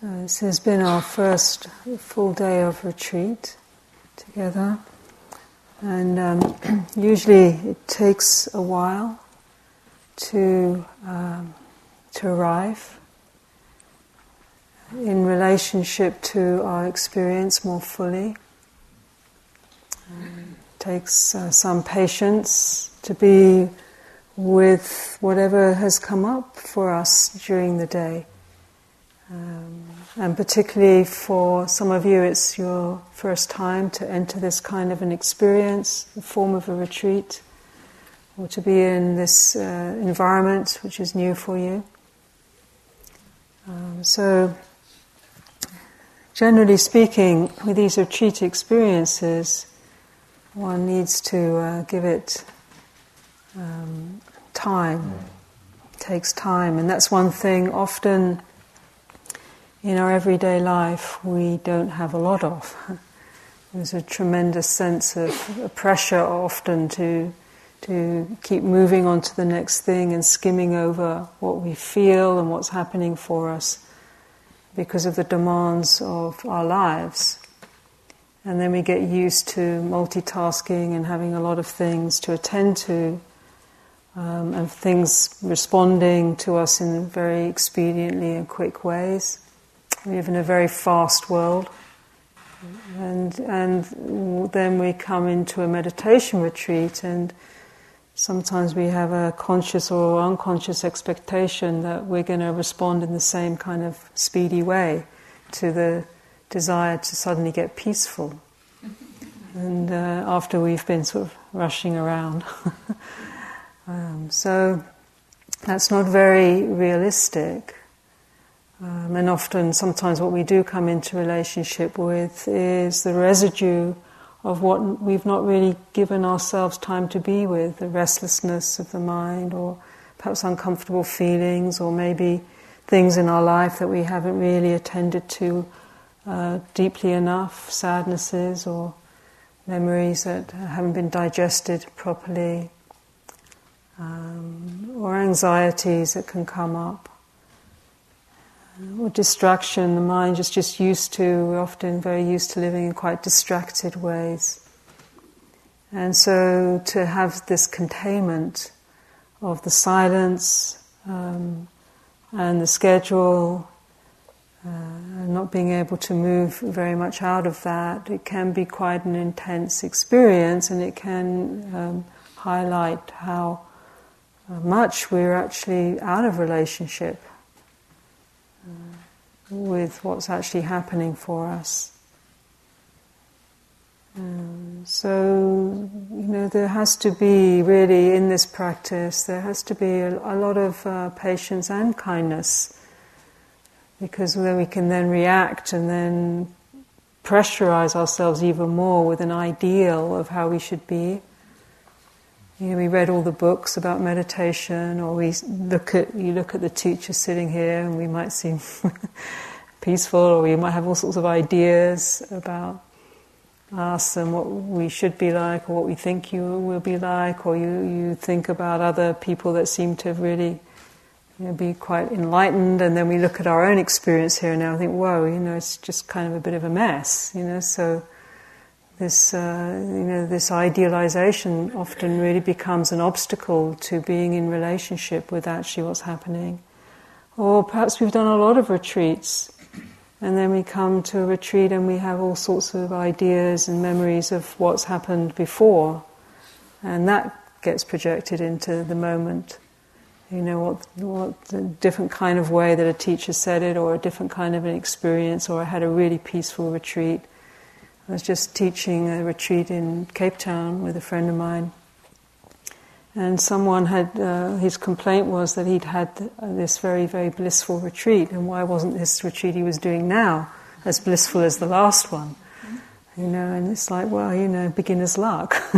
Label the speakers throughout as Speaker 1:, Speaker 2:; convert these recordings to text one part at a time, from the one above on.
Speaker 1: So this has been our first full day of retreat together, and um, usually it takes a while to um, to arrive in relationship to our experience more fully. Um, takes uh, some patience to be with whatever has come up for us during the day. Um, and particularly for some of you, it's your first time to enter this kind of an experience, the form of a retreat, or to be in this uh, environment which is new for you. Um, so, generally speaking, with these retreat experiences, one needs to uh, give it um, time. It takes time, and that's one thing often in our everyday life we don't have a lot of. There's a tremendous sense of pressure often to to keep moving on to the next thing and skimming over what we feel and what's happening for us because of the demands of our lives. And then we get used to multitasking and having a lot of things to attend to, um, and things responding to us in very expediently and quick ways. We live in a very fast world. And, and then we come into a meditation retreat, and sometimes we have a conscious or unconscious expectation that we're going to respond in the same kind of speedy way to the desire to suddenly get peaceful. And uh, after we've been sort of rushing around. um, so that's not very realistic. Um, and often, sometimes, what we do come into relationship with is the residue of what we've not really given ourselves time to be with the restlessness of the mind, or perhaps uncomfortable feelings, or maybe things in our life that we haven't really attended to uh, deeply enough, sadnesses or memories that haven't been digested properly, um, or anxieties that can come up or distraction, the mind is just used to, we're often very used to living in quite distracted ways. And so to have this containment of the silence um, and the schedule, uh, not being able to move very much out of that, it can be quite an intense experience and it can um, highlight how uh, much we're actually out of relationship with what's actually happening for us. Um, so, you know, there has to be really in this practice, there has to be a, a lot of uh, patience and kindness because then we can then react and then pressurize ourselves even more with an ideal of how we should be. You know, we read all the books about meditation, or we look at you look at the teacher sitting here, and we might seem peaceful, or we might have all sorts of ideas about us and what we should be like, or what we think you will be like, or you, you think about other people that seem to really you know, be quite enlightened, and then we look at our own experience here and now and think, whoa, you know, it's just kind of a bit of a mess, you know, so this, uh, you know, this idealization often really becomes an obstacle to being in relationship with actually what's happening. Or perhaps we've done a lot of retreats, and then we come to a retreat and we have all sorts of ideas and memories of what's happened before, and that gets projected into the moment. You know, what, what the different kind of way that a teacher said it, or a different kind of an experience, or I had a really peaceful retreat I was just teaching a retreat in Cape Town with a friend of mine, and someone had uh, his complaint was that he'd had this very very blissful retreat, and why wasn't this retreat he was doing now as blissful as the last one? You know, and it's like, well, you know, beginner's luck.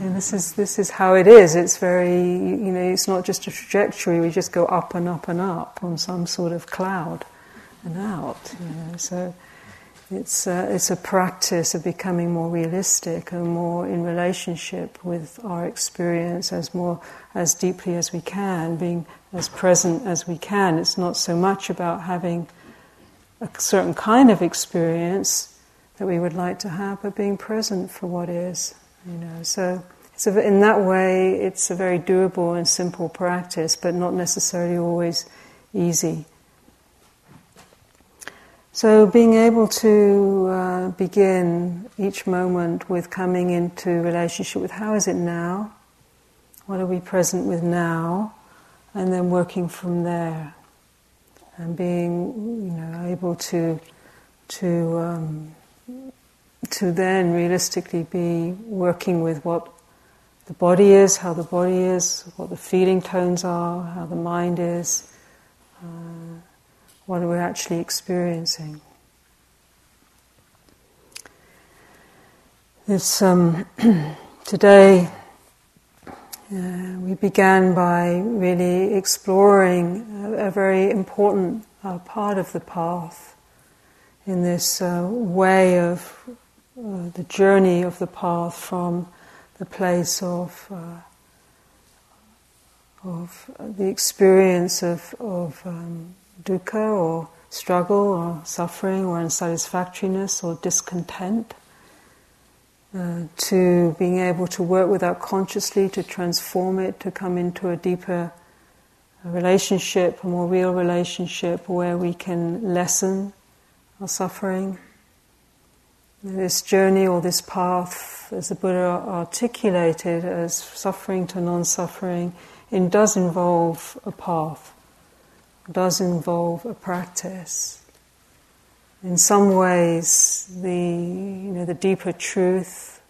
Speaker 1: and this is this is how it is. It's very, you know, it's not just a trajectory. We just go up and up and up on some sort of cloud and out. You know, so it's a, it's a practice of becoming more realistic and more in relationship with our experience as more as deeply as we can, being as present as we can. It's not so much about having a certain kind of experience that we would like to have, but being present for what is. You know, so a, in that way, it's a very doable and simple practice, but not necessarily always easy. So, being able to uh, begin each moment with coming into relationship with how is it now? What are we present with now? And then working from there, and being, you know, able to to um, to then realistically be working with what the body is, how the body is, what the feeling tones are, how the mind is. Uh, what we're actually experiencing. This um, today uh, we began by really exploring a, a very important uh, part of the path in this uh, way of uh, the journey of the path from the place of uh, of the experience of, of um, dukkha or struggle or suffering or unsatisfactoriness or discontent. Uh, to being able to work with that consciously, to transform it, to come into a deeper relationship, a more real relationship where we can lessen our suffering. This journey or this path, as the Buddha articulated as suffering to non suffering, it does involve a path does involve a practice. In some ways, the, you know, the deeper truth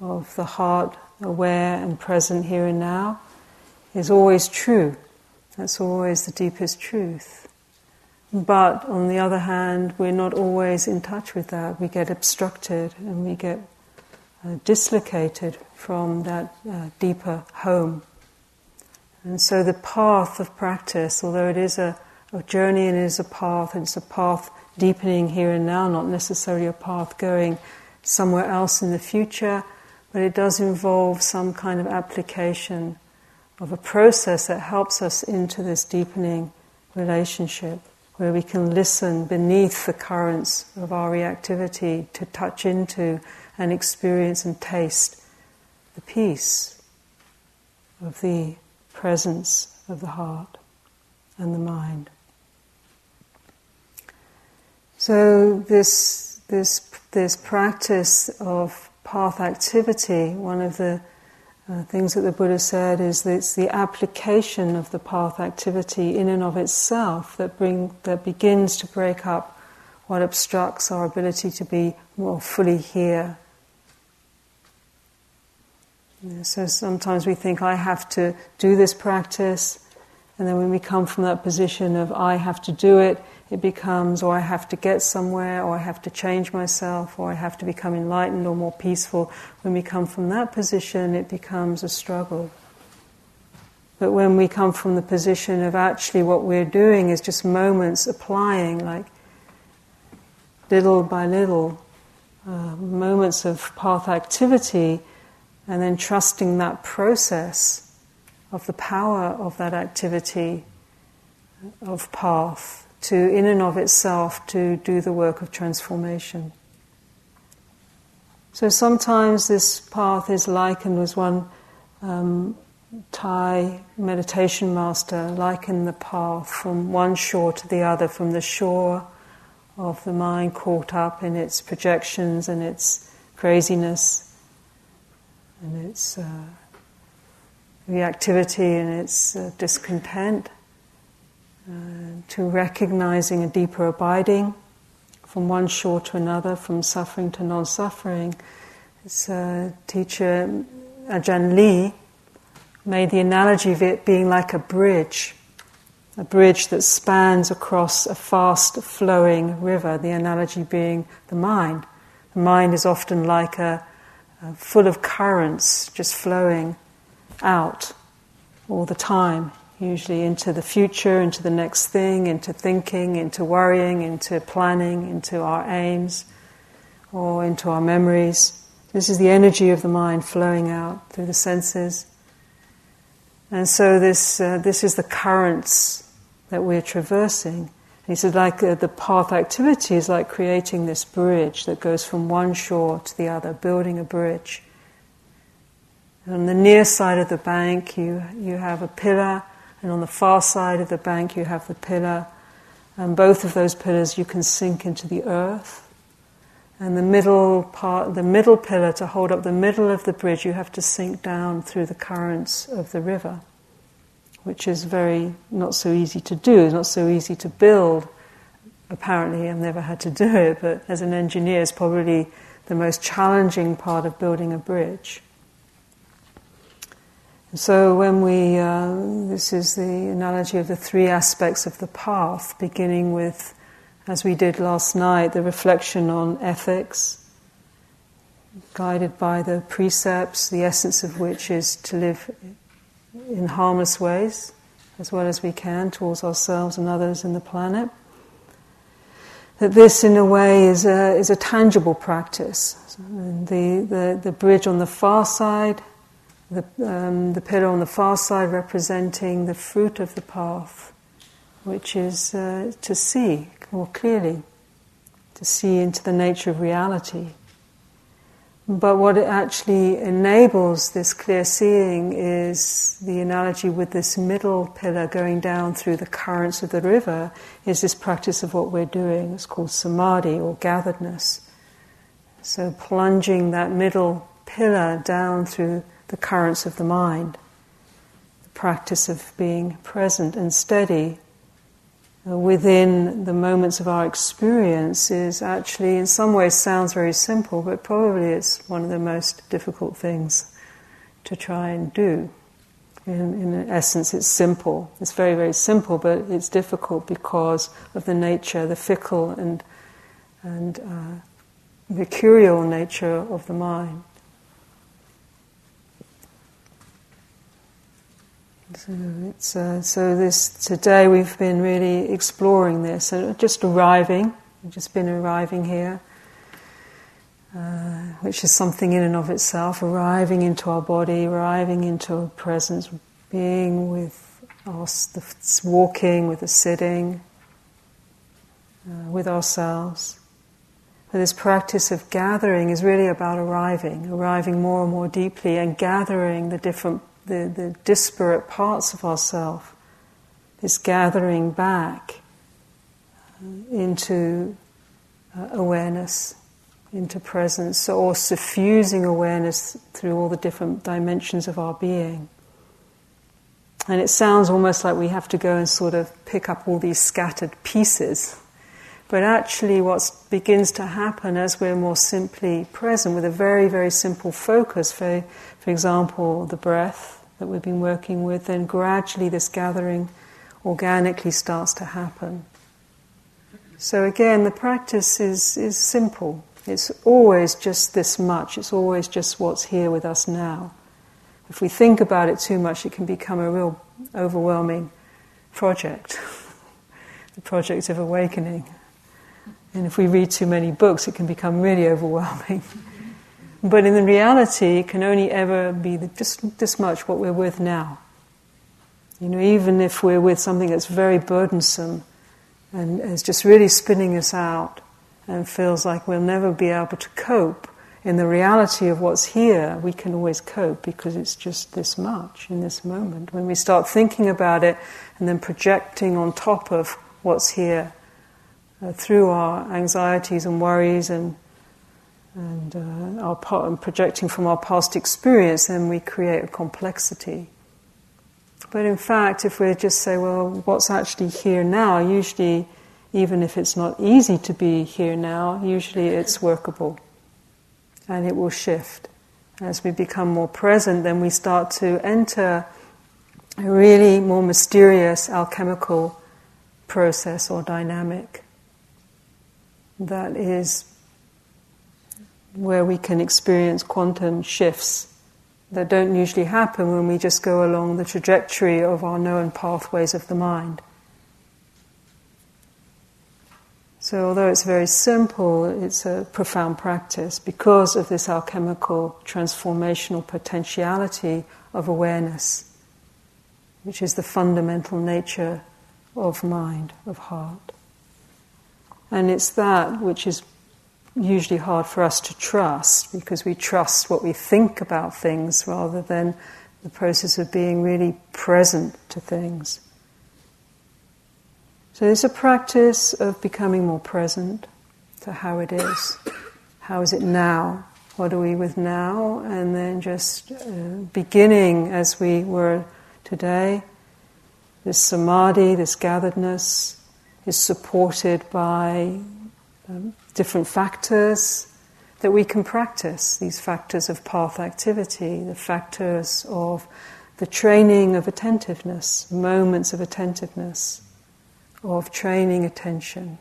Speaker 1: of the heart, aware and present here and now, is always true. That's always the deepest truth. But on the other hand, we're not always in touch with that. We get obstructed and we get uh, dislocated from that uh, deeper home. And so the path of practice, although it is a, a journey and it is a path, it's a path deepening here and now, not necessarily a path going somewhere else in the future, but it does involve some kind of application of a process that helps us into this deepening relationship, where we can listen beneath the currents of our reactivity to touch into and experience and taste the peace of the presence of the heart and the mind. So this this this practice of path activity, one of the uh, things that the Buddha said is that it's the application of the path activity in and of itself that bring that begins to break up what obstructs our ability to be more fully here so sometimes we think, I have to do this practice, and then when we come from that position of I have to do it, it becomes, or I have to get somewhere, or I have to change myself, or I have to become enlightened or more peaceful. When we come from that position, it becomes a struggle. But when we come from the position of actually what we're doing is just moments applying, like little by little, uh, moments of path activity and then trusting that process of the power of that activity of path to, in and of itself, to do the work of transformation. So sometimes this path is likened as one um, Thai meditation master likened the path from one shore to the other, from the shore of the mind caught up in its projections and its craziness and its uh, reactivity and its uh, discontent, uh, to recognizing a deeper abiding from one shore to another, from suffering to non suffering. Its uh, teacher Ajahn Lee made the analogy of it being like a bridge, a bridge that spans across a fast flowing river, the analogy being the mind. The mind is often like a uh, full of currents just flowing out all the time, usually into the future, into the next thing, into thinking, into worrying, into planning, into our aims, or into our memories. This is the energy of the mind flowing out through the senses. And so this, uh, this is the currents that we're traversing. He said, like uh, the path activity is like creating this bridge that goes from one shore to the other, building a bridge. And on the near side of the bank, you, you have a pillar, and on the far side of the bank, you have the pillar. And both of those pillars you can sink into the earth. And the middle part, the middle pillar to hold up the middle of the bridge, you have to sink down through the currents of the river which is very not so easy to do, not so easy to build. Apparently, I've never had to do it, but as an engineer, it's probably the most challenging part of building a bridge. So, when we, uh, this is the analogy of the three aspects of the path, beginning with, as we did last night, the reflection on ethics, guided by the precepts, the essence of which is to live in harmless ways as well as we can towards ourselves and others in the planet. That this, in a way, is a, is a tangible practice. The, the, the bridge on the far side, the, um, the pillar on the far side representing the fruit of the path, which is uh, to see more clearly, to see into the nature of reality but what it actually enables this clear seeing is the analogy with this middle pillar going down through the currents of the river, is this practice of what we're doing. It's called samadhi or gatheredness. So plunging that middle pillar down through the currents of the mind, the practice of being present and steady within the moments of our experience is actually, in some ways, sounds very simple, but probably it's one of the most difficult things to try and do. In, in essence, it's simple. It's very, very simple, but it's difficult because of the nature, the fickle and and uh, mercurial nature of the mind. So it's uh, so this today we've been really exploring this and just arriving. We've just been arriving here, uh, which is something in and of itself. Arriving into our body, arriving into our presence, being with us, the walking, with the sitting, uh, with ourselves. But this practice of gathering is really about arriving, arriving more and more deeply, and gathering the different the, the disparate parts of ourself, this gathering back uh, into uh, awareness, into presence, or suffusing awareness through all the different dimensions of our being. And it sounds almost like we have to go and sort of pick up all these scattered pieces. But actually, what begins to happen as we're more simply present with a very, very simple focus, for, for example, the breath that we've been working with, then gradually this gathering organically starts to happen. So again, the practice is, is simple. It's always just this much. It's always just what's here with us now. If we think about it too much, it can become a real overwhelming project, the project of awakening. And if we read too many books, it can become really overwhelming. But in the reality, it can only ever be just this much what we're with now. You know, even if we're with something that's very burdensome and is just really spinning us out and feels like we'll never be able to cope, in the reality of what's here, we can always cope because it's just this much in this moment. When we start thinking about it and then projecting on top of what's here uh, through our anxieties and worries and and uh, our and projecting from our past experience, then we create a complexity. But in fact, if we just say, well, what's actually here now, usually, even if it's not easy to be here now, usually it's workable and it will shift. As we become more present, then we start to enter a really more mysterious alchemical process or dynamic that is where we can experience quantum shifts that don't usually happen when we just go along the trajectory of our known pathways of the mind. So, although it's very simple, it's a profound practice because of this alchemical transformational potentiality of awareness, which is the fundamental nature of mind, of heart. And it's that which is usually hard for us to trust because we trust what we think about things rather than the process of being really present to things. So there's a practice of becoming more present to how it is. How is it now? What are we with now? And then just uh, beginning as we were today, this samadhi, this gatheredness, is supported by um, different factors that we can practice, these factors of path activity, the factors of the training of attentiveness, moments of attentiveness, of training attention.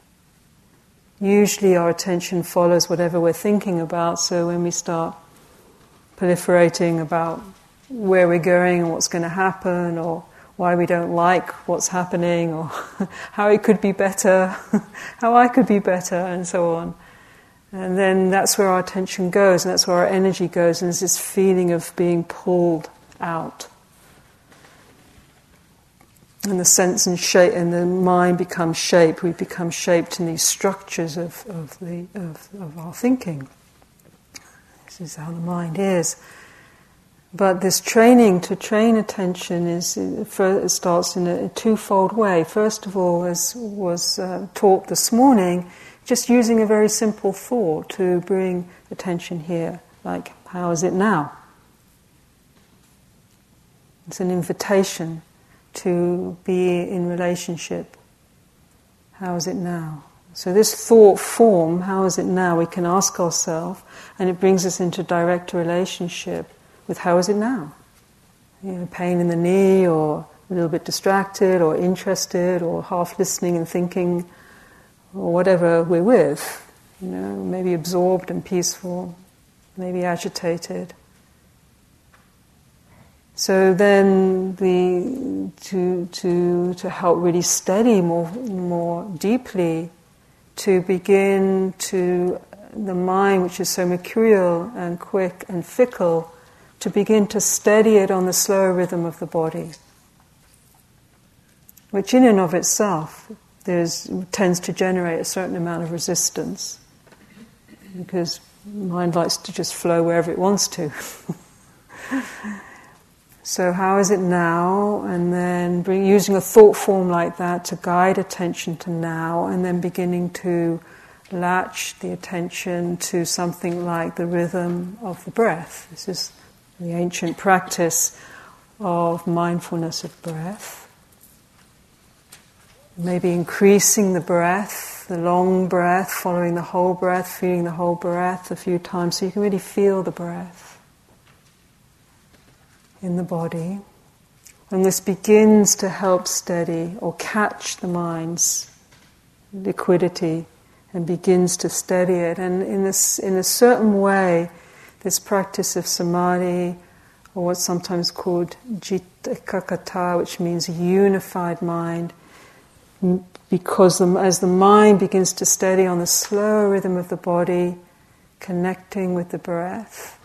Speaker 1: Usually our attention follows whatever we're thinking about, so when we start proliferating about where we're going and what's going to happen, or why we don't like what's happening, or how it could be better, how I could be better, and so on. And then that's where our attention goes, and that's where our energy goes, and there's this feeling of being pulled out. And the sense and shape, and the mind becomes shaped. We become shaped in these structures of, of, the, of, of our thinking. This is how the mind is. But this training to train attention is it starts in a twofold way. First of all, as was uh, taught this morning, just using a very simple thought to bring attention here, like how is it now? It's an invitation to be in relationship. How is it now? So, this thought form, how is it now, we can ask ourselves, and it brings us into direct relationship with how is it now? You know, pain in the knee, or a little bit distracted, or interested, or half listening and thinking, or whatever we're with. You know, maybe absorbed and peaceful, maybe agitated. So then, the to to to help really steady more more deeply, to begin to the mind, which is so mercurial and quick and fickle, to begin to steady it on the slower rhythm of the body, which in and of itself tends to generate a certain amount of resistance because mind likes to just flow wherever it wants to. so, how is it now? And then bring, using a thought form like that to guide attention to now, and then beginning to latch the attention to something like the rhythm of the breath. This is the ancient practice of mindfulness of breath. Maybe increasing the breath, the long breath, following the whole breath, feeling the whole breath a few times so you can really feel the breath in the body. And this begins to help steady or catch the mind's liquidity and begins to steady it. And in, this, in a certain way, this practice of samadhi, or what's sometimes called citta ekaggata, which means unified mind, because the, as the mind begins to steady on the slow rhythm of the body, connecting with the breath,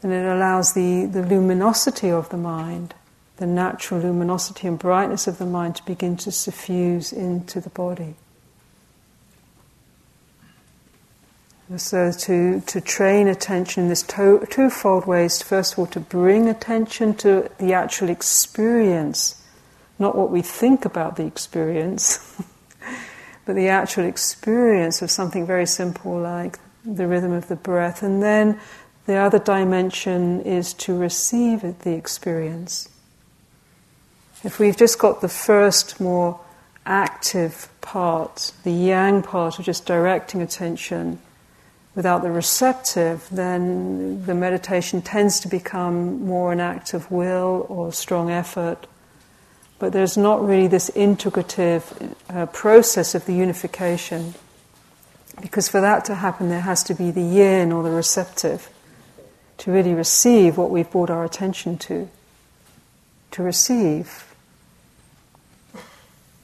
Speaker 1: then it allows the, the luminosity of the mind, the natural luminosity and brightness of the mind to begin to suffuse into the body. So to, to train attention in this to, twofold ways, first of all, to bring attention to the actual experience, not what we think about the experience, but the actual experience of something very simple like the rhythm of the breath. And then the other dimension is to receive the experience. If we've just got the first more active part, the yang part of just directing attention, without the receptive, then the meditation tends to become more an act of will or strong effort. But there's not really this integrative uh, process of the unification. Because for that to happen, there has to be the yin or the receptive to really receive what we've brought our attention to. To receive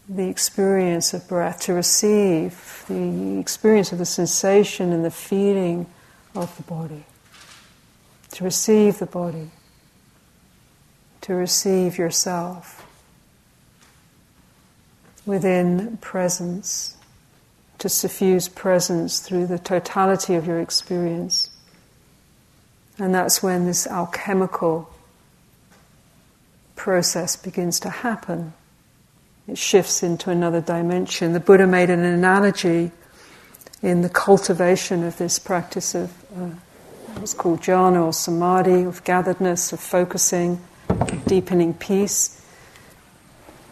Speaker 1: the experience of breath, to receive the experience of the sensation and the feeling of the body, to receive the body, to receive yourself within presence, to suffuse presence through the totality of your experience. And that's when this alchemical process begins to happen. It shifts into another dimension. The Buddha made an analogy in the cultivation of this practice of uh, what's called jhana or samadhi, of gatheredness, of focusing, of deepening peace.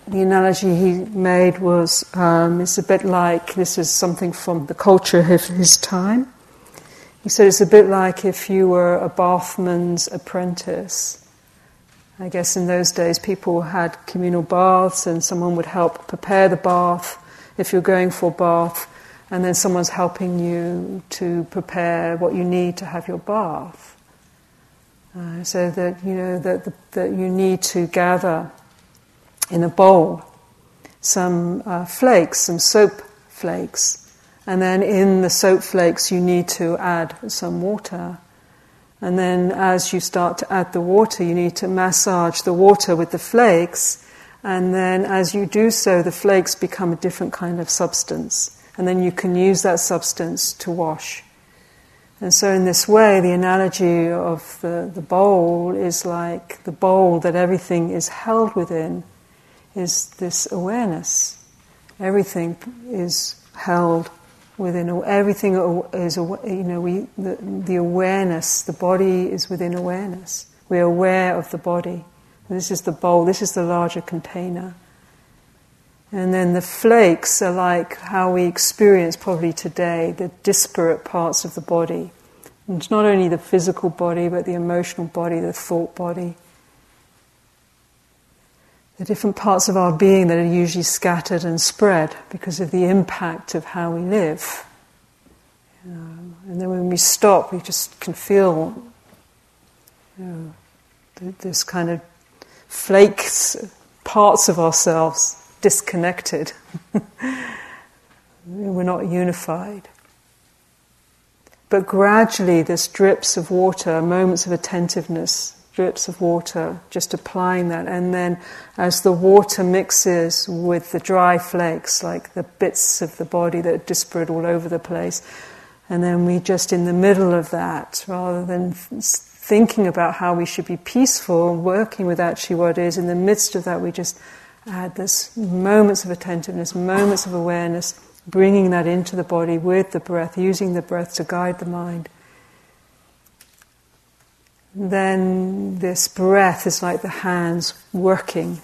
Speaker 1: The analogy he made was um, it's a bit like this is something from the culture of his time. He said it's a bit like if you were a bathman's apprentice I guess in those days people had communal baths and someone would help prepare the bath if you're going for a bath, and then someone's helping you to prepare what you need to have your bath. Uh, so that you know that, that you need to gather in a bowl some uh, flakes, some soap flakes, and then in the soap flakes you need to add some water. And then as you start to add the water, you need to massage the water with the flakes. And then as you do so, the flakes become a different kind of substance. And then you can use that substance to wash. And so, in this way, the analogy of the, the bowl is like the bowl that everything is held within, is this awareness. Everything is held within everything is you know we the, the awareness the body is within awareness. We're aware of the body. And this is the bowl this is the larger container. And then the flakes are like how we experience probably today the disparate parts of the body. It's not only the physical body but the emotional body the thought body the different parts of our being that are usually scattered and spread because of the impact of how we live. Um, and then when we stop, we just can feel you know, this kind of flakes, parts of ourselves disconnected. We're not unified. But gradually, there's drips of water, moments of attentiveness, drips of water, just applying that. And then as the water mixes with the dry flakes, like the bits of the body that are disparate all over the place, and then we just in the middle of that, rather than thinking about how we should be peaceful, working with actually what is, in the midst of that, we just add this moments of attentiveness, moments of awareness, bringing that into the body with the breath, using the breath to guide the mind then this breath is like the hands working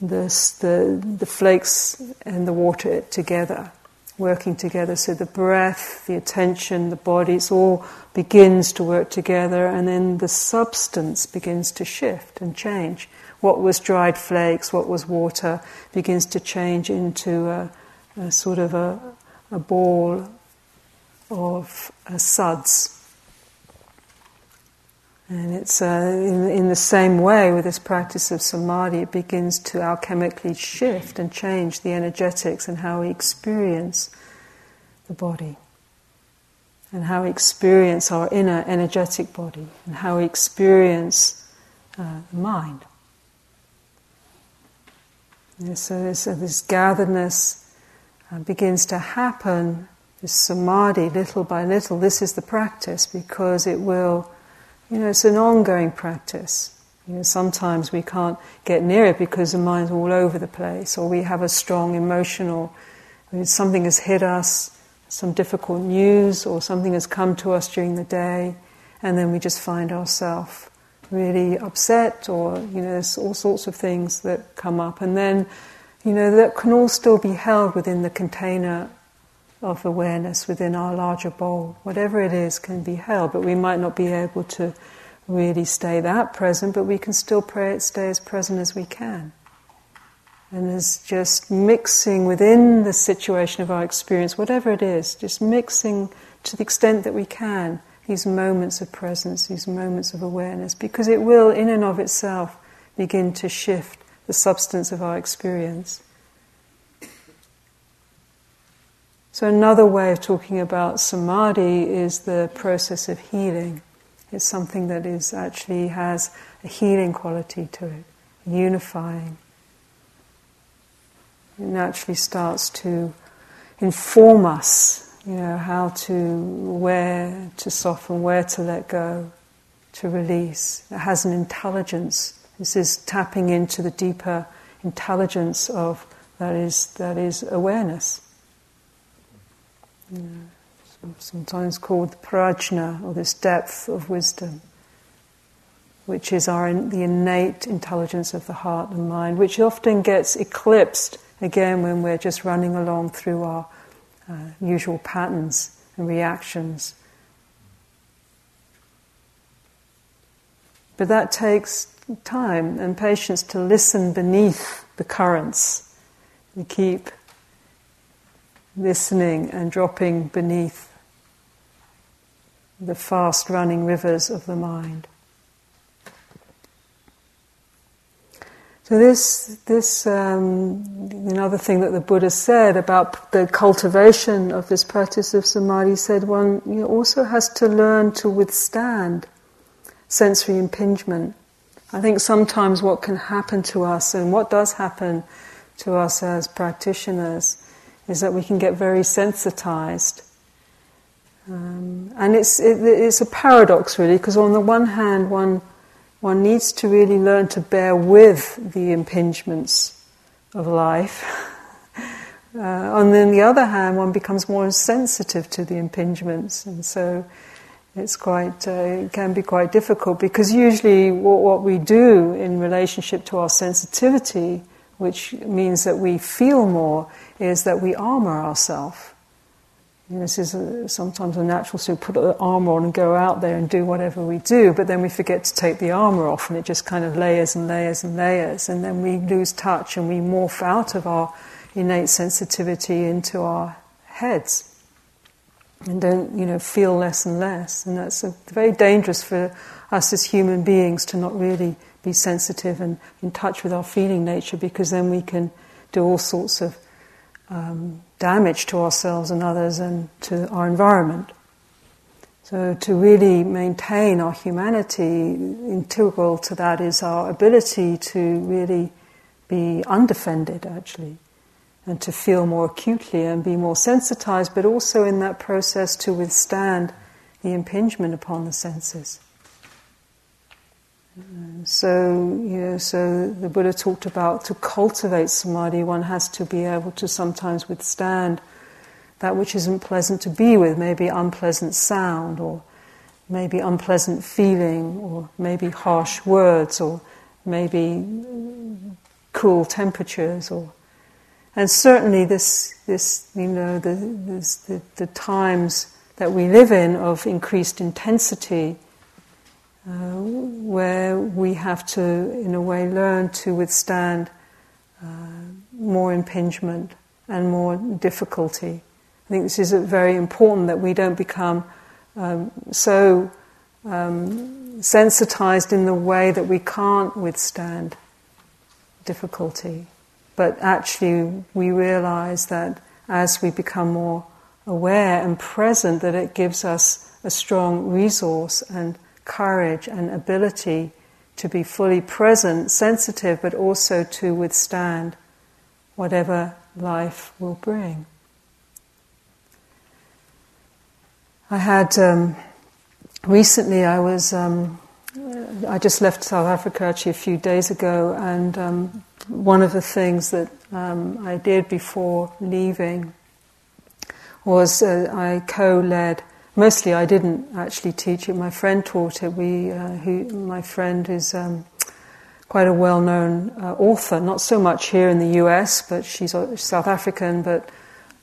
Speaker 1: this, the, the flakes and the water together, working together. So the breath, the attention, the body, it all begins to work together, and then the substance begins to shift and change. What was dried flakes, what was water, begins to change into a, a sort of a, a ball of uh, suds and it's uh, in, in, the same way with this practice of samadhi, it begins to alchemically shift and change the energetics and how we experience the body, and how we experience our inner energetic body, and how we experience uh, the mind. So this, uh, this gatheredness uh, begins to happen, this samadhi, little by little. This is the practice because it will you know, it's an ongoing practice. You know, sometimes we can't get near it because the mind's all over the place, or we have a strong emotional, I mean, something has hit us, some difficult news, or something has come to us during the day, and then we just find ourselves really upset, or you know, there's all sorts of things that come up, and then, you know, that can all still be held within the container of awareness within our larger bowl. Whatever it is can be held, but we might not be able to really stay that present, but we can still pray it stay as present as we can. And as just mixing within the situation of our experience, whatever it is, just mixing to the extent that we can these moments of presence, these moments of awareness, because it will, in and of itself, begin to shift the substance of our experience. So, another way of talking about samadhi is the process of healing. It's something that is actually has a healing quality to it, unifying. It naturally starts to inform us, you know, how to, where to soften, where to let go, to release. It has an intelligence. This is tapping into the deeper intelligence of that is, that is awareness. You know, sometimes called prajna, or this depth of wisdom which is our the innate intelligence of the heart and mind, which often gets eclipsed again when we're just running along through our uh, usual patterns and reactions. But that takes time and patience to listen beneath the currents. We keep listening and dropping beneath the fast running rivers of the mind. So this, this um, another thing that the Buddha said about the cultivation of this practice of samadhi said one you know, also has to learn to withstand sensory impingement. I think sometimes what can happen to us and what does happen to us as practitioners is that we can get very sensitized. Um, and it's, it, it's a paradox really, because on the one hand one one needs to really learn to bear with the impingements of life. uh, and then the other hand, one becomes more sensitive to the impingements, and so it's quite uh, it can be quite difficult because usually what, what we do in relationship to our sensitivity, which means that we feel more, is that we armor ourselves. This is a, sometimes a natural to put the armor on and go out there and do whatever we do, but then we forget to take the armor off and it just kind of layers and layers and layers, and then we lose touch and we morph out of our innate sensitivity into our heads and don't, you know, feel less and less. And that's a, very dangerous for us as human beings to not really be sensitive and in touch with our feeling nature because then we can do all sorts of um, damage to ourselves and others and to our environment. So, to really maintain our humanity, integral to that is our ability to really be undefended, actually, and to feel more acutely and be more sensitized, but also in that process to withstand the impingement upon the senses. So, you know, so the Buddha talked about to cultivate samadhi, one has to be able to sometimes withstand that which isn't pleasant to be with, maybe unpleasant sound, or maybe unpleasant feeling, or maybe harsh words, or maybe cool temperatures, or and certainly this, this you know, the, this, the, the times that we live in of increased intensity uh, where we have to, in a way, learn to withstand uh, more impingement and more difficulty. I think this is very important that we don't become um, so um, sensitized in the way that we can't withstand difficulty. But actually, we realize that as we become more aware and present, that it gives us a strong resource and courage and ability to be fully present, sensitive, but also to withstand whatever life will bring. I had um, recently, I was, um, I just left South Africa actually a few days ago, and um, one of the things that um, I did before leaving was uh, I co led Mostly, I didn't actually teach it. My friend taught it. We, uh, who, my friend is um, quite a well-known uh, author. Not so much here in the U.S., but she's South African, but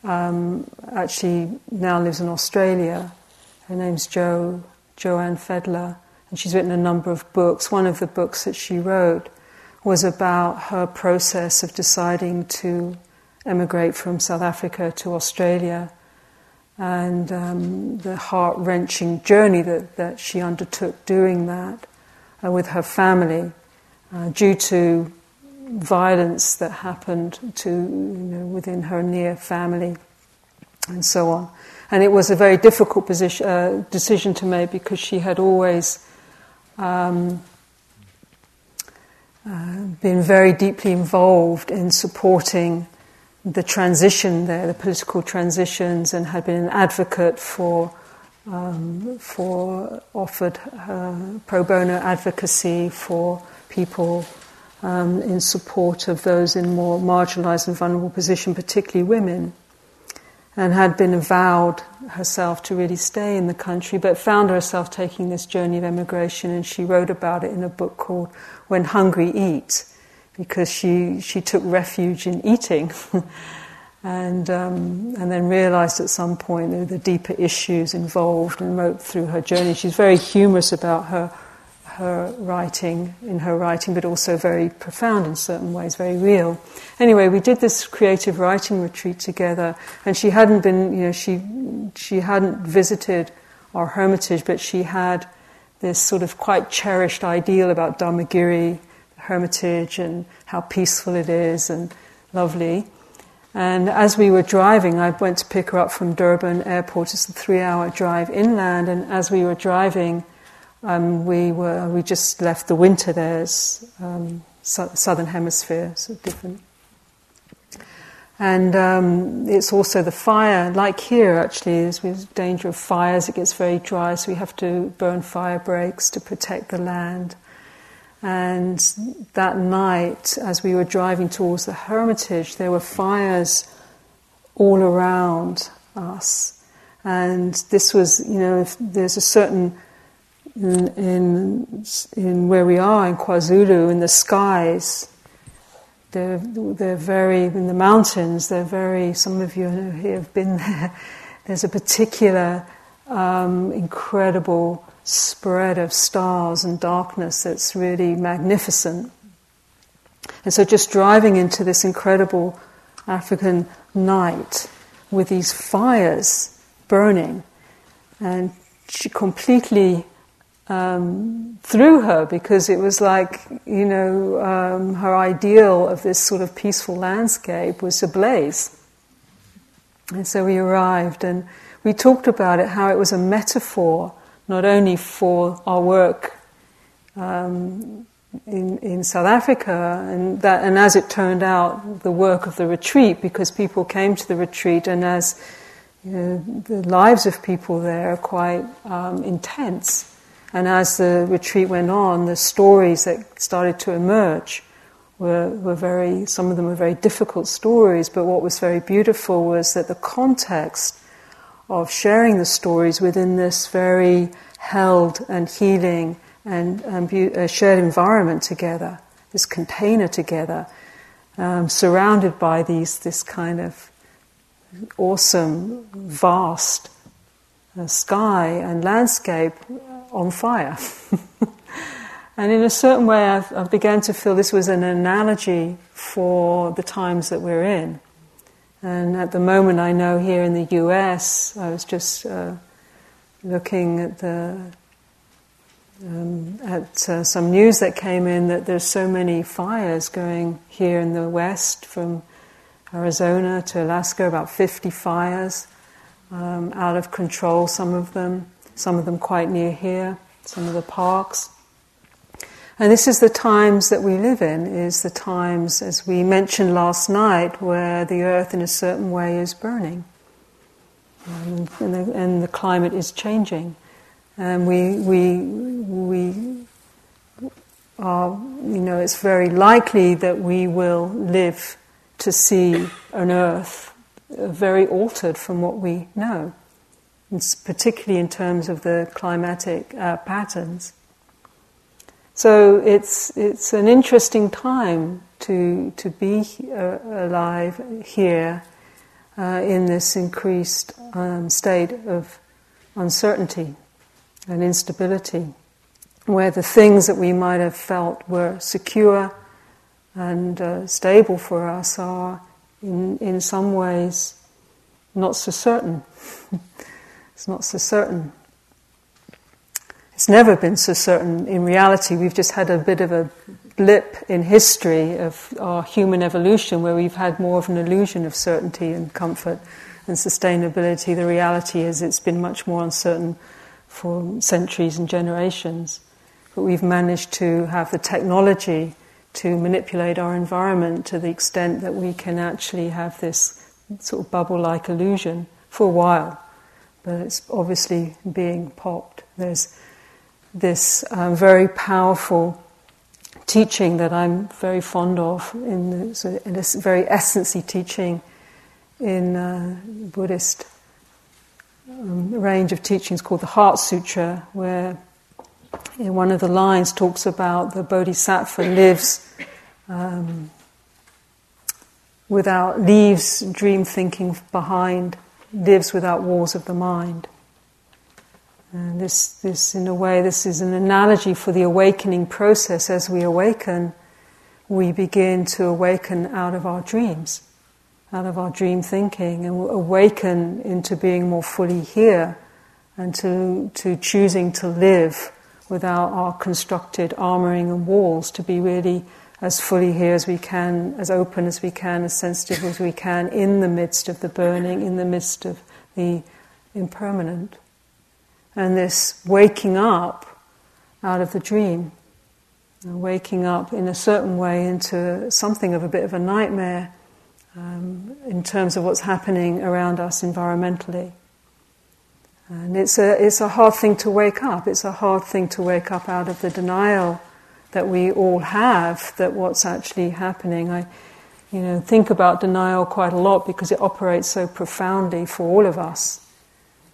Speaker 1: um, actually now lives in Australia. Her name's Jo Joanne Fedler, and she's written a number of books. One of the books that she wrote was about her process of deciding to emigrate from South Africa to Australia and um, the heart wrenching journey that, that she undertook doing that uh, with her family uh, due to violence that happened to you know, within her near family and so on. And it was a very difficult position, uh, decision to make because she had always um, uh, been very deeply involved in supporting the transition there, the political transitions, and had been an advocate for um, for offered pro bono advocacy for people um, in support of those in more marginalised and vulnerable position, particularly women, and had been avowed herself to really stay in the country, but found herself taking this journey of emigration, and she wrote about it in a book called "When Hungry Eat." Because she, she took refuge in eating and um, and then realized at some point the, the, deeper issues involved and wrote through her journey. She's very humorous about her her writing in her writing, but also very profound in certain ways, very real. Anyway, we did this creative writing retreat together, and she hadn't been, you know, she she hadn't visited our hermitage, but she had this sort of quite cherished ideal about Dharmagiri hermitage and how peaceful it is and lovely. And as we were driving, I went to pick her up from Durban airport. It's a three-hour drive inland. And as we were driving, um, we were we just left the winter there. Um, so, southern hemisphere, so different. And um, it's also the fire, like here actually, there's danger of fires. It gets very dry, so we have to burn fire breaks to protect the land. And that night, as we were driving towards the hermitage, there were fires all around us. And this was, you know, there's a certain, in, in, in, where we are in KwaZulu, in the skies, they're, they're very, in the mountains, they're very, some of you here have been there. There's a particular um, incredible spread of stars and darkness that's really magnificent. And so, just driving into this incredible African night with these fires burning, and she completely um, threw her because it was like, you know, um, her ideal of this sort of peaceful landscape was ablaze. And so we arrived and we talked about it, how it was a metaphor not only for our work um, in, in South Africa, and, that, and as it turned out, the work of the retreat, because people came to the retreat, and as you know, the lives of people there are quite um, intense. And as the retreat went on, the stories that started to emerge were, were very, some of them were very difficult stories, but what was very beautiful was that the context of sharing the stories within this very held and healing and, and be- shared environment together, this container together, um, surrounded by these this kind of awesome, vast uh, sky and landscape on fire. and in a certain way, I've, I began to feel this was an analogy for the times that we're in. And at the moment, I know here in the US, I was just uh, looking at the um, at uh, some news that came in that there's so many fires going here in the west from Arizona to Alaska, about 50 fires, um, out of control, some of them, some of them quite near here, some of the parks. And this is the times that we live in, is the times, as we mentioned last night, where the earth in a certain way is burning. Um, and, the, and, the, climate is changing. And we, we, we are, you know, it's very likely that we will live to see an earth very altered from what we know, it's particularly in terms of the climatic uh, patterns. So it's, it's an interesting time to, to be uh, alive here uh, in this increased um, state of uncertainty and instability, where the things that we might have felt were secure and uh, stable for us are, in, in some ways, not so certain. it's not so certain. Never been so certain. In reality, we've just had a bit of a blip in history of our human evolution where we've had more of an illusion of certainty and comfort and sustainability. The reality is it's been much more uncertain for centuries and generations. But we've managed to have the technology to manipulate our environment to the extent that we can actually have this sort of bubble like illusion for a while. But it's obviously being popped. There's this um, very powerful teaching that I'm very fond of in, in this very essency teaching in uh, Buddhist um, range of teachings called the Heart Sutra, where in one of the lines talks about the Bodhisattva lives um, without, leaves dream thinking behind, lives without walls of the mind. And this, this, in a way, this is an analogy for the awakening process. As we awaken, we begin to awaken out of our dreams, out of our dream thinking, and awaken into being more fully here and to, to choosing to live without our constructed armoring and walls, to be really as fully here as we can, as open as we can, as sensitive as we can in the midst of the burning, in the midst of the impermanent and this waking up out of the dream, waking up in a certain way into something of a bit of a nightmare um, in terms of what's happening around us environmentally. And it's a, it's a hard thing to wake up. It's a hard thing to wake up out of the denial that we all have that what's actually happening. I, you know, think about denial quite a lot because it operates so profoundly for all of us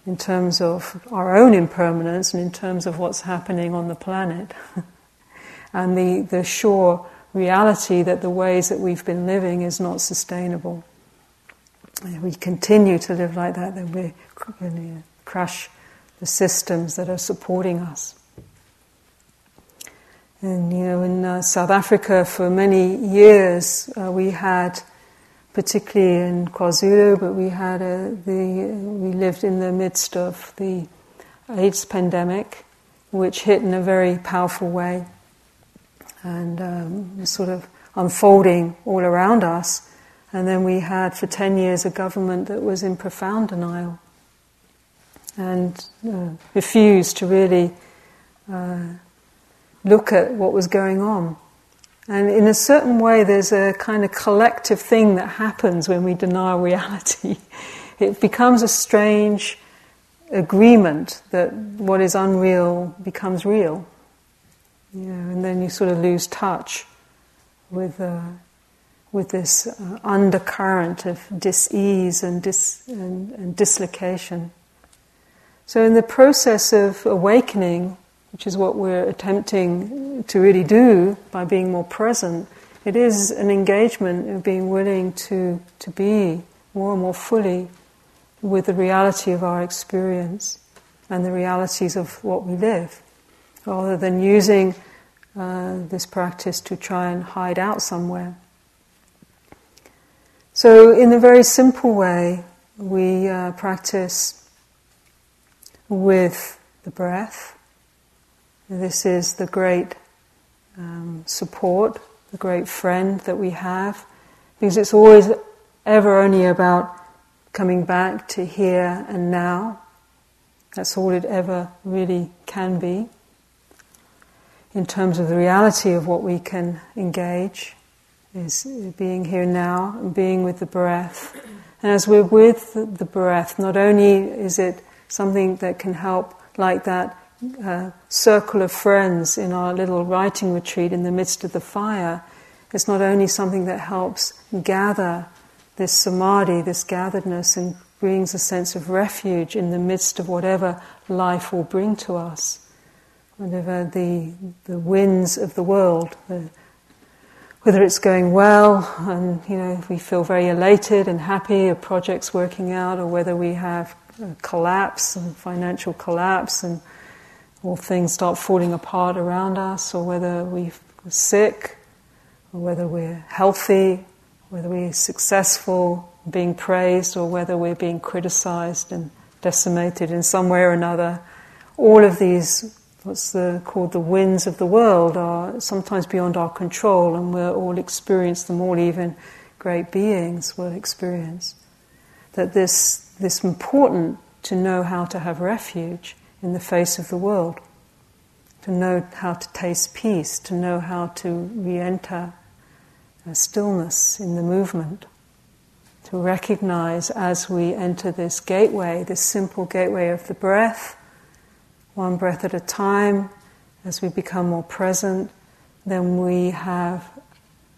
Speaker 1: in terms of our own impermanence and in terms of what's happening on the planet. and the, the sure reality that the ways that we've been living is not sustainable. If we continue to live like that, then we crush the systems that are supporting us. And you know, in uh, South Africa, for many years, uh, we had particularly in KwaZulu, but we had a, the we lived in the midst of the AIDS pandemic, which hit in a very powerful way, and um, sort of unfolding all around us. And then we had for ten years a government that was in profound denial and uh, refused to really uh, look at what was going on. And in a certain way, there's a kind of collective thing that happens when we deny reality. it becomes a strange agreement that what is unreal becomes real. You know, and then you sort of lose touch with, uh, with this uh, undercurrent of dis-ease and, dis- and, and dislocation. So in the process of awakening, which is what we're attempting to really do by being more present. It is an engagement of being willing to, to be more and more fully with the reality of our experience and the realities of what we live, rather than using uh, this practice to try and hide out somewhere. So, in a very simple way, we uh, practice with the breath this is the great um, support, the great friend that we have, because it's always ever only about coming back to here and now. That's all it ever really can be. In terms of the reality of what we can engage, is being here now and being with the breath. And as we're with the breath, not only is it something that can help like that uh, circle of friends in our little writing retreat in the midst of the fire, is not only something that helps gather this samadhi, this gatheredness, and brings a sense of refuge in the midst of whatever life will bring to us, whatever the, the winds of the world, the, whether it's going well and you know we feel very elated and happy, a project's working out, or whether we have collapse and financial collapse and or things start falling apart around us, or whether we're sick, or whether we're healthy, whether we're successful, being praised, or whether we're being criticized and decimated in some way or another. All of these, what's the, called the winds of the world, are sometimes beyond our control, and we'll all experience them all, even great beings will experience. That this, this important to know how to have refuge in the face of the world, to know how to taste peace, to know how to re enter stillness in the movement, to recognize as we enter this gateway, this simple gateway of the breath, one breath at a time, as we become more present, then we have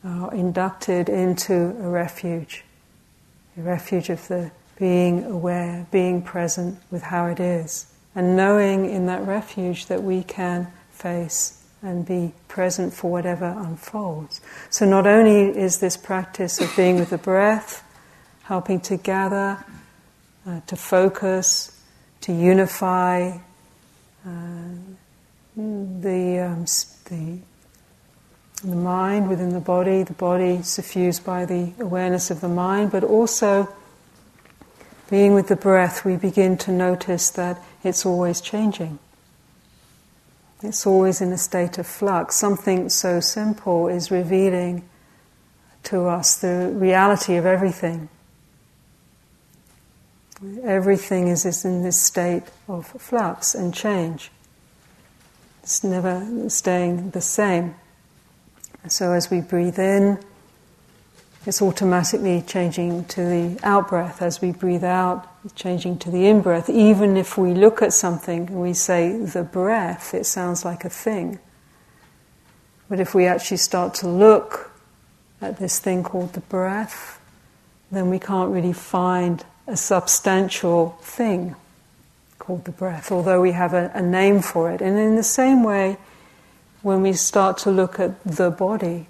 Speaker 1: uh, inducted into a refuge, a refuge of the being aware, being present with how it is, and knowing in that refuge that we can face and be present for whatever unfolds. So, not only is this practice of being with the breath, helping to gather, uh, to focus, to unify uh, the, um, the, the mind within the body, the body suffused by the awareness of the mind, but also being with the breath, we begin to notice that it's always changing. It's always in a state of flux. Something so simple is revealing to us the reality of everything. Everything is in this state of flux and change. It's never staying the same. So as we breathe in, it's automatically changing to the out breath. As we breathe out, changing to the in breath. Even if we look at something and we say the breath, it sounds like a thing. But if we actually start to look at this thing called the breath, then we can't really find a substantial thing called the breath, although we have a, a name for it. And in the same way, when we start to look at the body,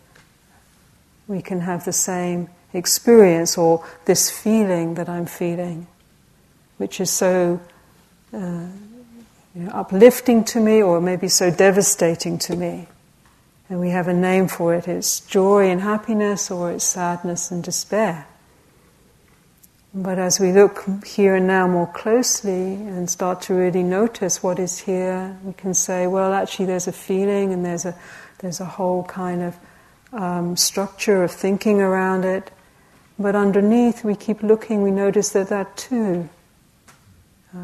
Speaker 1: we can have the same experience or this feeling that I'm feeling, which is so uh, you know, uplifting to me or maybe so devastating to me. And we have a name for it it's joy and happiness or it's sadness and despair. But as we look here and now more closely and start to really notice what is here, we can say, well, actually, there's a feeling and there's a, there's a whole kind of um, structure of thinking around it. But underneath, we keep looking, we notice that that too, uh,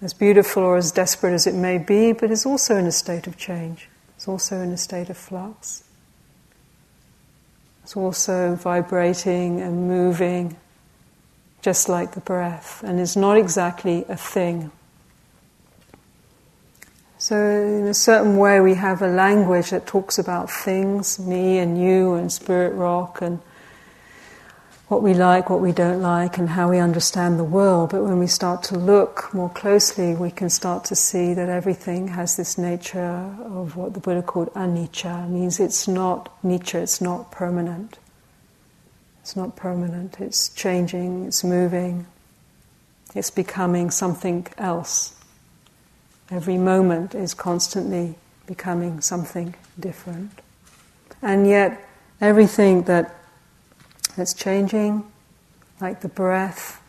Speaker 1: as beautiful or as desperate as it may be, but is also in a state of change. It's also in a state of flux. It's also vibrating and moving, just like the breath, and is not exactly a thing. So, in a certain way, we have a language that talks about things, me and you, and spirit rock, and what we like, what we don't like, and how we understand the world. But when we start to look more closely, we can start to see that everything has this nature of what the Buddha called anicca, it means it's not nature, it's not permanent. It's not permanent, it's changing, it's moving, it's becoming something else. Every moment is constantly becoming something different. And yet, everything that, that's changing, like the breath,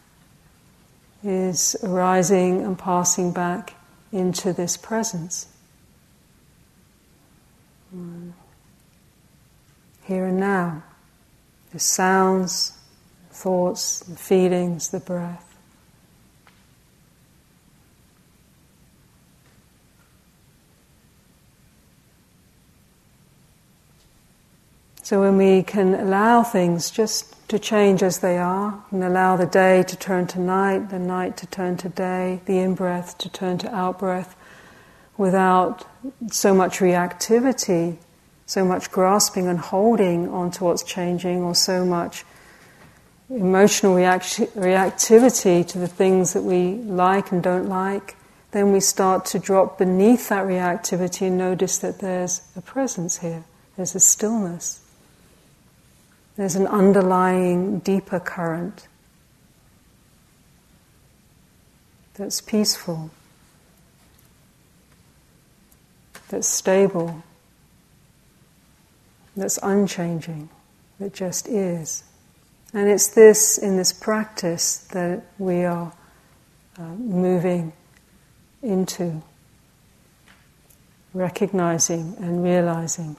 Speaker 1: is arising and passing back into this presence. Here and now, the sounds, thoughts, the feelings, the breath. So when we can allow things just to change as they are, and allow the day to turn to night, the night to turn to day, the in breath to turn to out breath, without so much reactivity, so much grasping and holding onto what's changing, or so much emotional react- reactivity to the things that we like and don't like, then we start to drop beneath that reactivity and notice that there's a presence here, there's a stillness. There's an underlying deeper current that's peaceful, that's stable, that's unchanging, that just is. And it's this, in this practice, that we are uh, moving into, recognizing and realizing.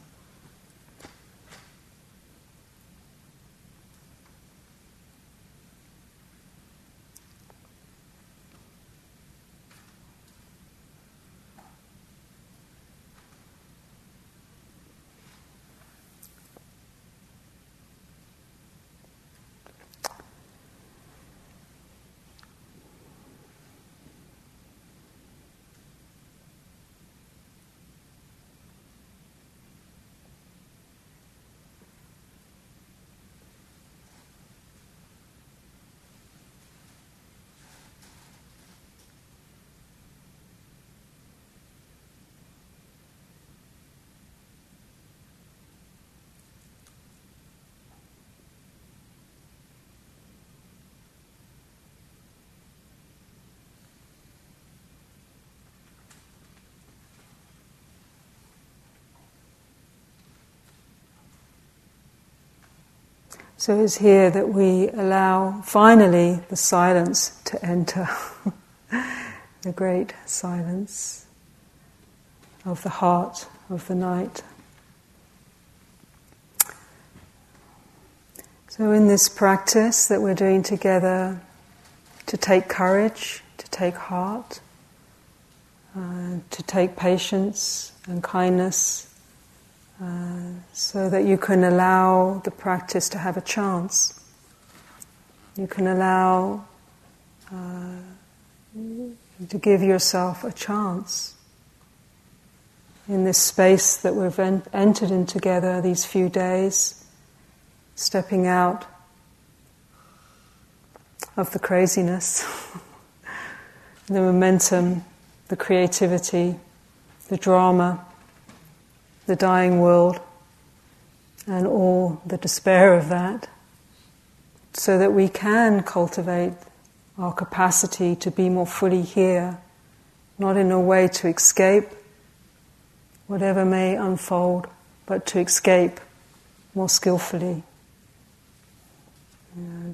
Speaker 1: So it's here that we allow finally the silence to enter, the great silence of the heart of the night. So, in this practice that we're doing together, to take courage, to take heart, uh, to take patience and kindness, uh, so that you can allow the practice to have a chance. You can allow uh, to give yourself a chance in this space that we've en- entered in together these few days stepping out of the craziness, the momentum, the creativity, the drama, the dying world, and all the despair of that, so that we can cultivate our capacity to be more fully here, not in a way to escape whatever may unfold, but to escape more skillfully.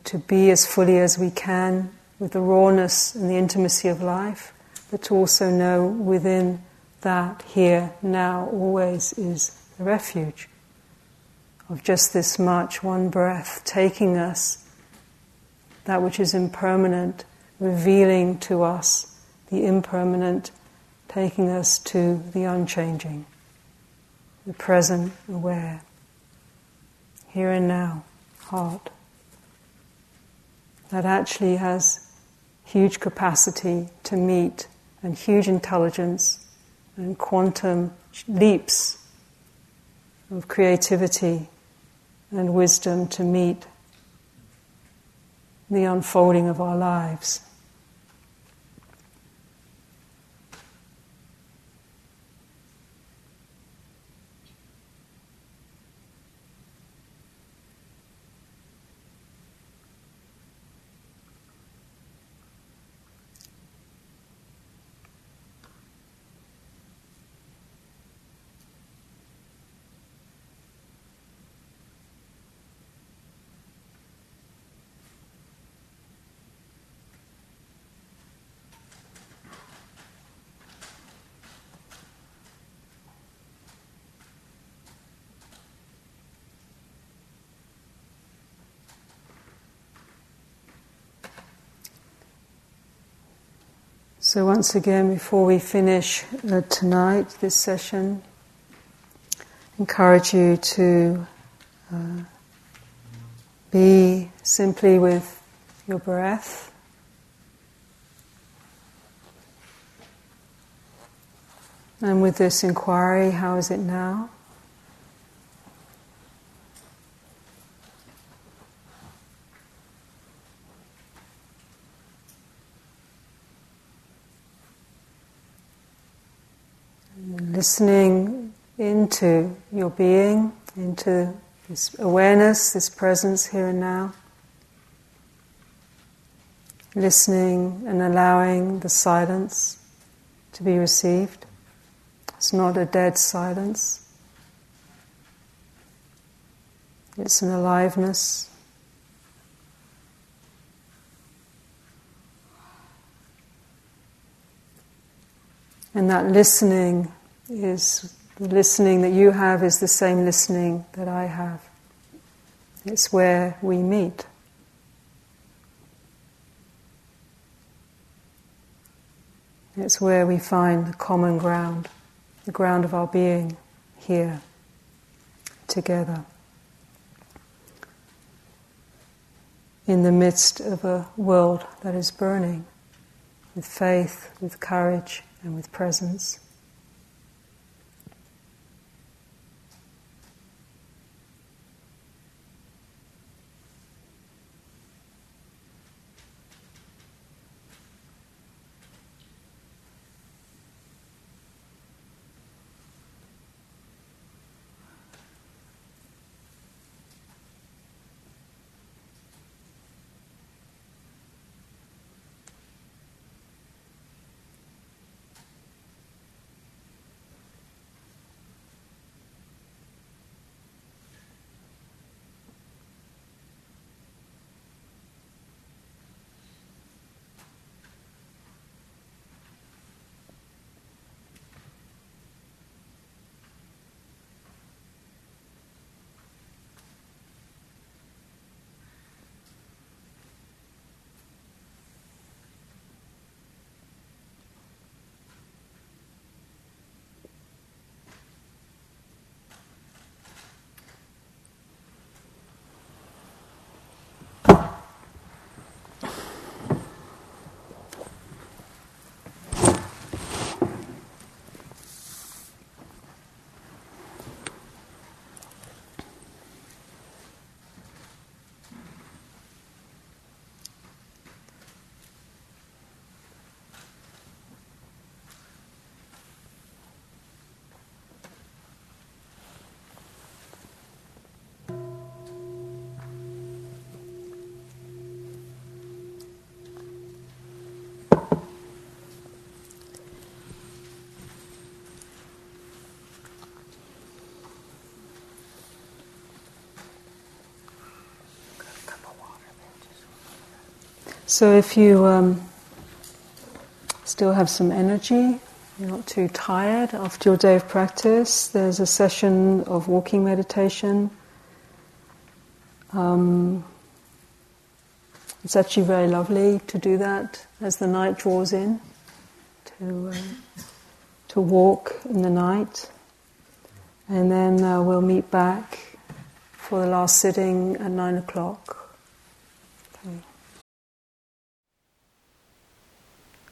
Speaker 1: To be as fully as we can with the rawness and the intimacy of life, but to also know within that, here, now, always is the refuge of just this much, one breath, taking us, that which is impermanent, revealing to us the impermanent, taking us to the unchanging, the present, aware, here and now, heart that actually has huge capacity to meet and huge intelligence and quantum leaps of creativity and wisdom to meet the unfolding of our lives. So, once again, before we finish uh, tonight, this session, encourage you to uh, be simply with your breath. And with this inquiry, how is it now? Listening into your being, into this awareness, this presence here and now. Listening and allowing the silence to be received. It's not a dead silence, it's an aliveness. And that listening is the listening that you have is the same listening that I have. It's where we meet. It's where we find the common ground, the ground of our being here, together. In the midst of a world that is burning, with faith, with courage, and with presence. So if you um, still have some energy, you're not too tired after your day of practice, there's a session of walking meditation. Um, it's actually very lovely to do that as the night draws in, to, uh, to walk in the night. And then uh, we'll meet back for the last sitting at nine o'clock.